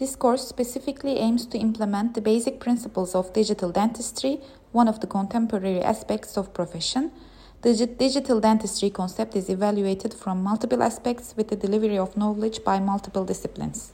This course specifically aims to implement the basic principles of digital dentistry, one of the contemporary aspects of profession. The digital dentistry concept is evaluated from multiple aspects with the delivery of knowledge by multiple disciplines.